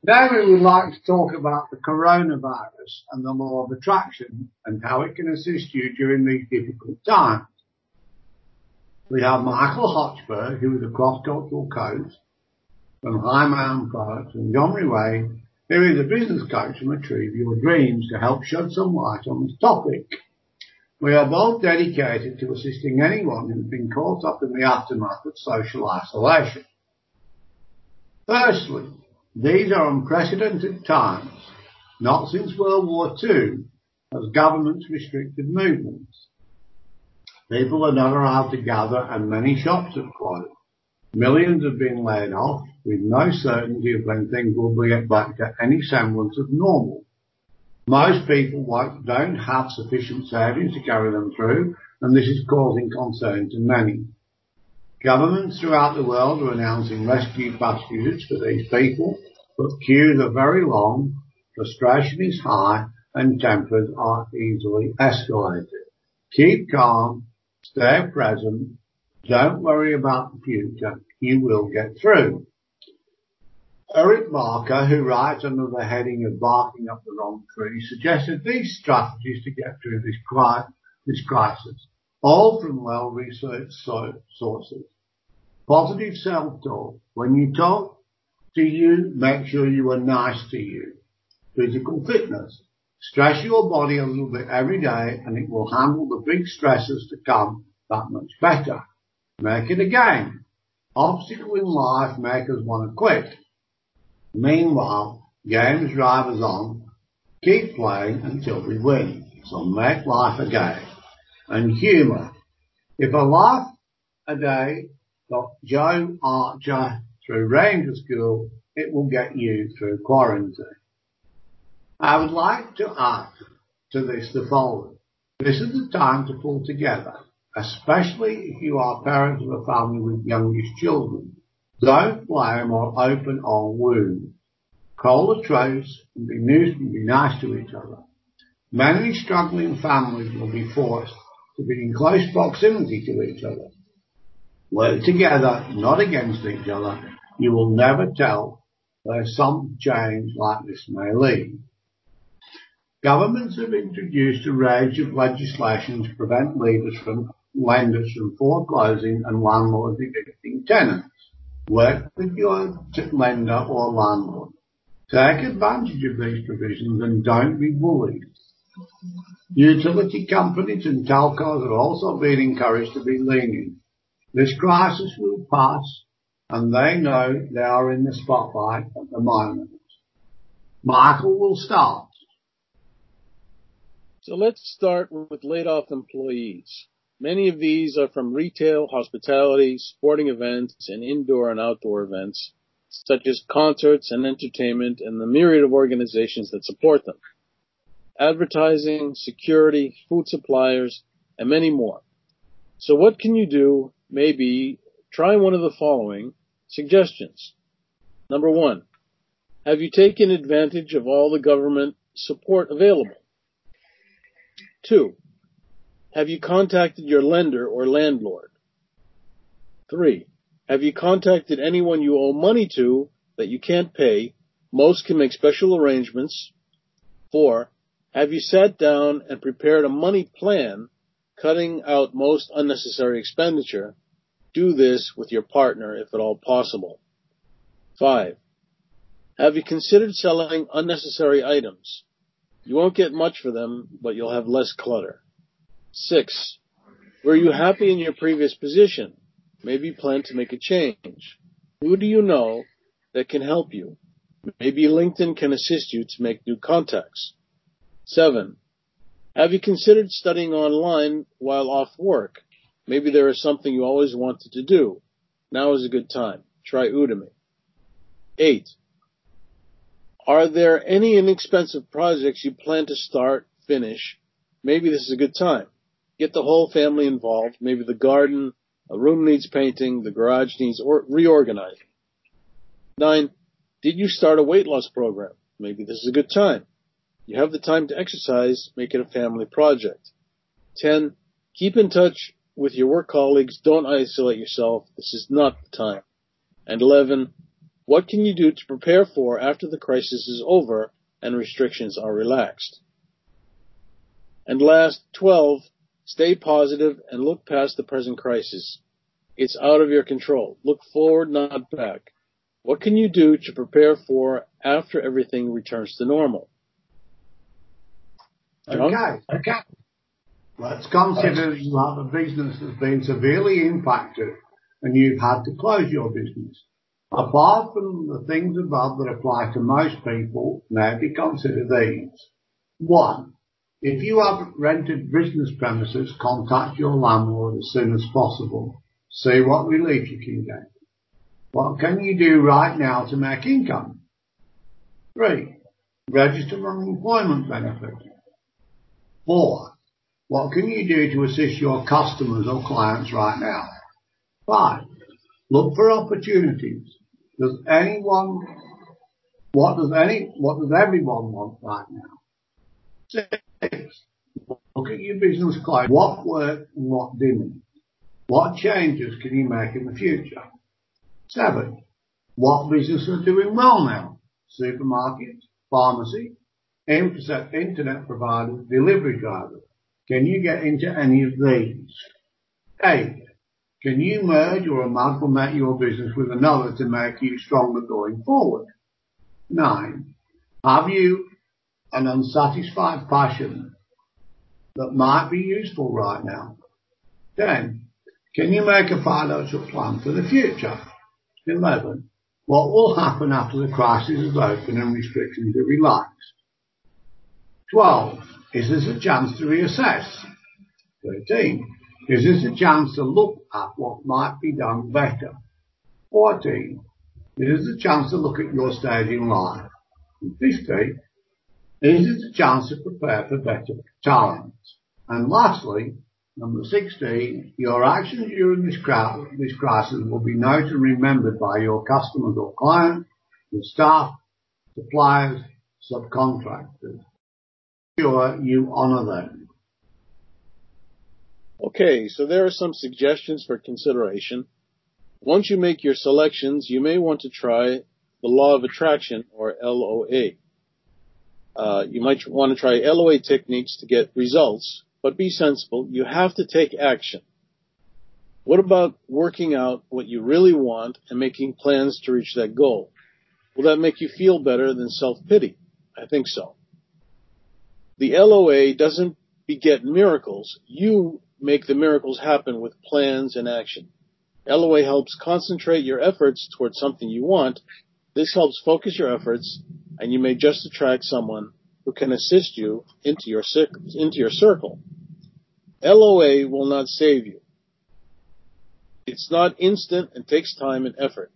Today we would like to talk about the coronavirus and the law of attraction and how it can assist you during these difficult times. We have Michael Hochberg, who is a cross-cultural coach from High Mountain Products, and John Riway, who is a business coach from Achieve Your Dreams to help shed some light on this topic. We are both dedicated to assisting anyone who's been caught up in the aftermath of social isolation. Firstly, these are unprecedented times. Not since World War II has governments restricted movements. People are not allowed to gather and many shops have closed. Millions have been laid off with no certainty of when things will get back to any semblance of normal. Most people don't have sufficient savings to carry them through, and this is causing concern to many. Governments throughout the world are announcing rescue packages for these people, but queues are very long, frustration is high, and tempers are easily escalated. Keep calm, stay present, don't worry about the future. You will get through. Eric Barker, who writes under the heading of Barking Up the Wrong Tree, suggested these strategies to get through this crisis, all from well-researched sources. Positive self-talk. When you talk to you, make sure you are nice to you. Physical fitness. Stretch your body a little bit every day, and it will handle the big stresses to come that much better. Make it a game. Obstacle in life make us want to quit. Meanwhile, games drive us on. Keep playing until we win. So make life a game. And humor. If a laugh a day got Joe Archer through Ranger School, it will get you through quarantine. I would like to add to this the following. This is the time to pull together, especially if you are parents of a family with youngish children. Don't blame or open old wounds. Call a truce and be nice to each other. Many struggling families will be forced to be in close proximity to each other. Work together, not against each other. You will never tell where some change like this may lead. Governments have introduced a range of legislation to prevent lenders from foreclosing and landlords evicting tenants. Work with your lender or landlord. Take advantage of these provisions and don't be bullied. Utility companies and telcos are also being encouraged to be lenient. This crisis will pass, and they know they are in the spotlight at the moment. Michael will start. So let's start with laid-off employees. Many of these are from retail, hospitality, sporting events, and indoor and outdoor events, such as concerts and entertainment, and the myriad of organizations that support them. Advertising, security, food suppliers, and many more. So what can you do? Maybe try one of the following suggestions. Number one, have you taken advantage of all the government support available? Two, have you contacted your lender or landlord? Three, have you contacted anyone you owe money to that you can't pay? Most can make special arrangements. Four, have you sat down and prepared a money plan, cutting out most unnecessary expenditure? Do this with your partner, if at all possible. Five, have you considered selling unnecessary items? You won't get much for them, but you'll have less clutter. Six, were you happy in your previous position? Maybe plan to make a change. Who do you know that can help you? Maybe LinkedIn can assist you to make new contacts. Seven, have you considered studying online while off work? Maybe there is something you always wanted to do. Now is a good time. Try Udemy. Eight, are there any inexpensive projects you plan to start, finish? Maybe this is a good time. Get the whole family involved. Maybe the garden, a room needs painting, the garage needs reorganizing. Nine, did you start a weight loss program? Maybe this is a good time. You have the time to exercise, make it a family project. 10, keep in touch with your work colleagues. Don't isolate yourself. This is not the time. And 11, What can you do to prepare for after the crisis is over and restrictions are relaxed? And last, 12, stay positive and look past the present crisis. It's out of your control. Look forward, not back. What can you do to prepare for after everything returns to normal? Okay, okay. Let's consider that the business has been severely impacted and you've had to close your business. Apart from the things above that apply to most people, maybe consider these. One, if you have rented business premises, contact your landlord as soon as possible. See what relief you can get. What can you do right now to make income? Three, register for unemployment benefit. Four, what can you do to assist your customers or clients right now? Five, look for opportunities. Does anyone, what does any, what does everyone want right now? Six, look at your business clients. What worked and what didn't? What changes can you make in the future? Seven, what businesses are doing well now? Supermarkets, pharmacy, internet providers, delivery drivers. Can you get into any of these? Eight, can you merge or amalgamate your business with another to make you stronger going forward? Nine, have you an unsatisfied passion that might be useful right now? 10, can you make a financial plan for the future? 11, what will happen after the crisis is open and restrictions are relaxed? 12, is this a chance to reassess? 13, is this a chance to look at what might be done better? 14, is this a chance to look at your stage in life? And 15, is it a chance to prepare for better times? And lastly, number 16, your actions during this, this crisis will be noted and remembered by your customers or clients, your staff, suppliers, subcontractors. Sure you honor them. Okay, so there are some suggestions for consideration. Once you make your selections, you may want to try the law of attraction or LOA. Uh, you might want to try LOA techniques to get results, but be sensible. You have to take action. What about working out what you really want and making plans to reach that goal? Will that make you feel better than self-pity? I think so. The LOA doesn't beget miracles. You make the miracles happen with plans and action. LOA helps concentrate your efforts towards something you want. This helps focus your efforts and you may just attract someone who can assist you into your, into your circle. LOA will not save you. It's not instant and takes time and effort.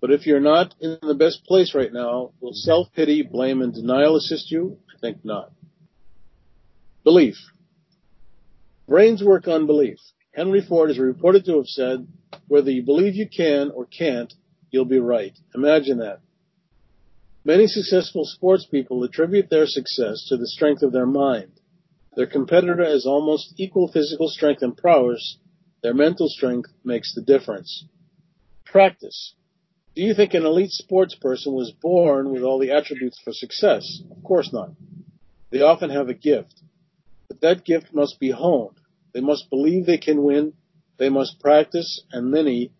But if you're not in the best place right now, will self-pity, blame, and denial assist you? I think not. Belief. Brains work on belief. Henry Ford is reported to have said, whether you believe you can or can't, you'll be right. Imagine that. Many successful sports people attribute their success to the strength of their mind. Their competitor has almost equal physical strength and prowess. Their mental strength makes the difference. Practice. Do you think an elite sports person was born with all the attributes for success? Of course not. They often have a gift. But that gift must be honed. They must believe they can win. They must practice, and many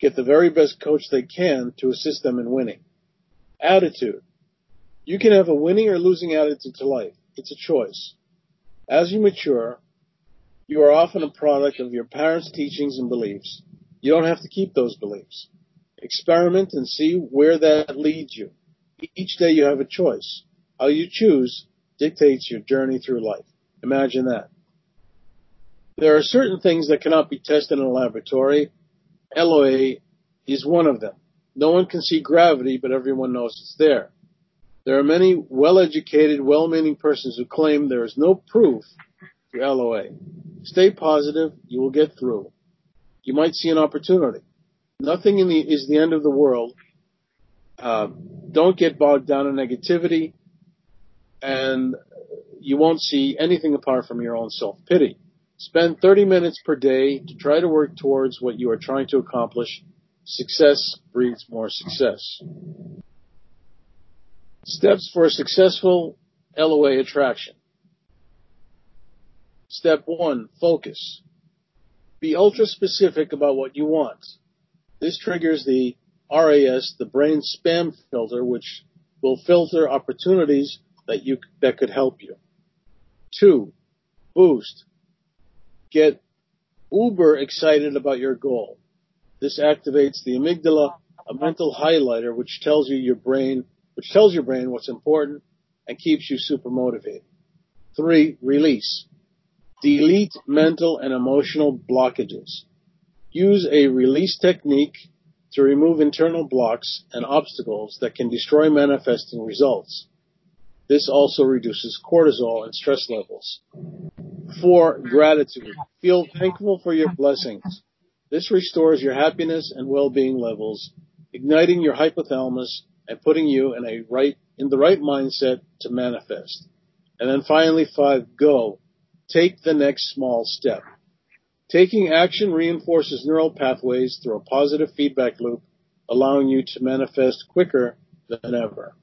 get the very best coach they can to assist them in winning. Attitude. You can have a winning or losing attitude to life. It's a choice. As you mature, you are often a product of your parents' teachings and beliefs. You don't have to keep those beliefs. Experiment and see where that leads you. Each day you have a choice. How you choose dictates your journey through life. Imagine that. There are certain things that cannot be tested in a laboratory. LOA is one of them. No one can see gravity, but everyone knows it's there. There are many well-educated, well-meaning persons who claim there is no proof to LOA. Stay positive, you will get through. You might see an opportunity. Nothing in the, is the end of the world. Uh, don't get bogged down in negativity, and you won't see anything apart from your own self-pity. Spend 30 minutes per day to try to work towards what you are trying to accomplish Success breeds more success. Steps for a successful LOA attraction. Step one, focus. Be ultra specific about what you want. This triggers the RAS, the brain spam filter, which will filter opportunities that you, that could help you. Two, boost. Get uber excited about your goal. This activates the amygdala, a mental highlighter which tells you your brain, which tells your brain what's important and keeps you super motivated. Three, release. Delete mental and emotional blockages. Use a release technique to remove internal blocks and obstacles that can destroy manifesting results. This also reduces cortisol and stress levels. Four, gratitude. Feel thankful for your blessings. This restores your happiness and well-being levels, igniting your hypothalamus and putting you in a right, in the right mindset to manifest. And then finally, five, go. Take the next small step. Taking action reinforces neural pathways through a positive feedback loop, allowing you to manifest quicker than ever.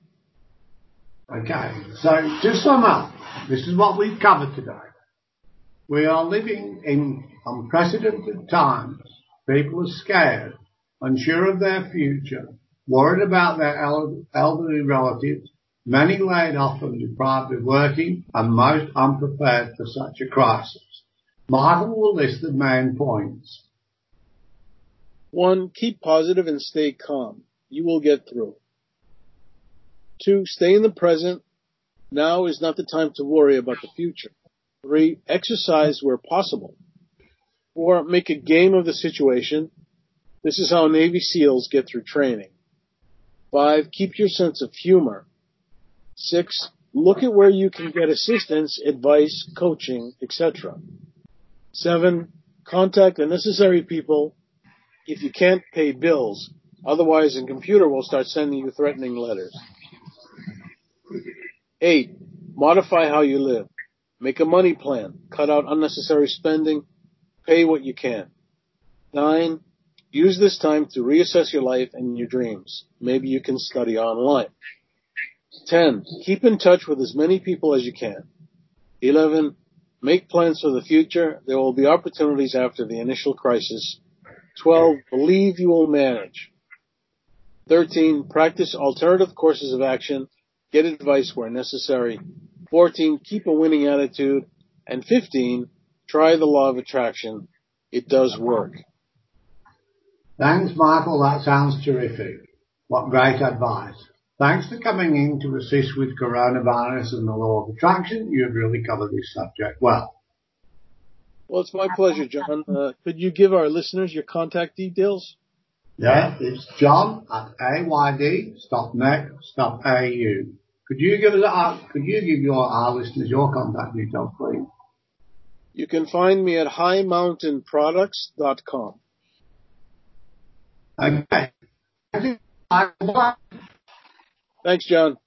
Okay, so to sum up, this is what we've covered today. We are living in unprecedented times. People are scared, unsure of their future, worried about their elderly relatives, many laid off and deprived of working, and most unprepared for such a crisis. Michael will list the main points. One, keep positive and stay calm. You will get through. Two, stay in the present. Now is not the time to worry about the future. Three, exercise where possible. Four, make a game of the situation. This is how Navy SEALs get through training. Five, keep your sense of humor. Six, look at where you can get assistance, advice, coaching, etc. Seven, contact the necessary people if you can't pay bills. Otherwise, the computer will start sending you threatening letters. Eight, modify how you live. Make a money plan. Cut out unnecessary spending. Pay what you can. Nine, use this time to reassess your life and your dreams. Maybe you can study online. 10. Keep in touch with as many people as you can. 11. Make plans for the future. There will be opportunities after the initial crisis. 12. Believe you will manage. 13. Practice alternative courses of action. Get advice where necessary. 14. Keep a winning attitude. And 15. Try the law of attraction. It does work. Thanks, Michael. That sounds terrific. What great advice. Thanks for coming in to assist with coronavirus and the law of attraction. You've really covered this subject well. Well, it's my pleasure, John. Uh, could you give our listeners your contact details? Yeah, it's john at ayd.net.au. Could you give us, could you give your, our listeners your contact details, please? You can find me at highmountainproducts.com. Okay. Thanks, John.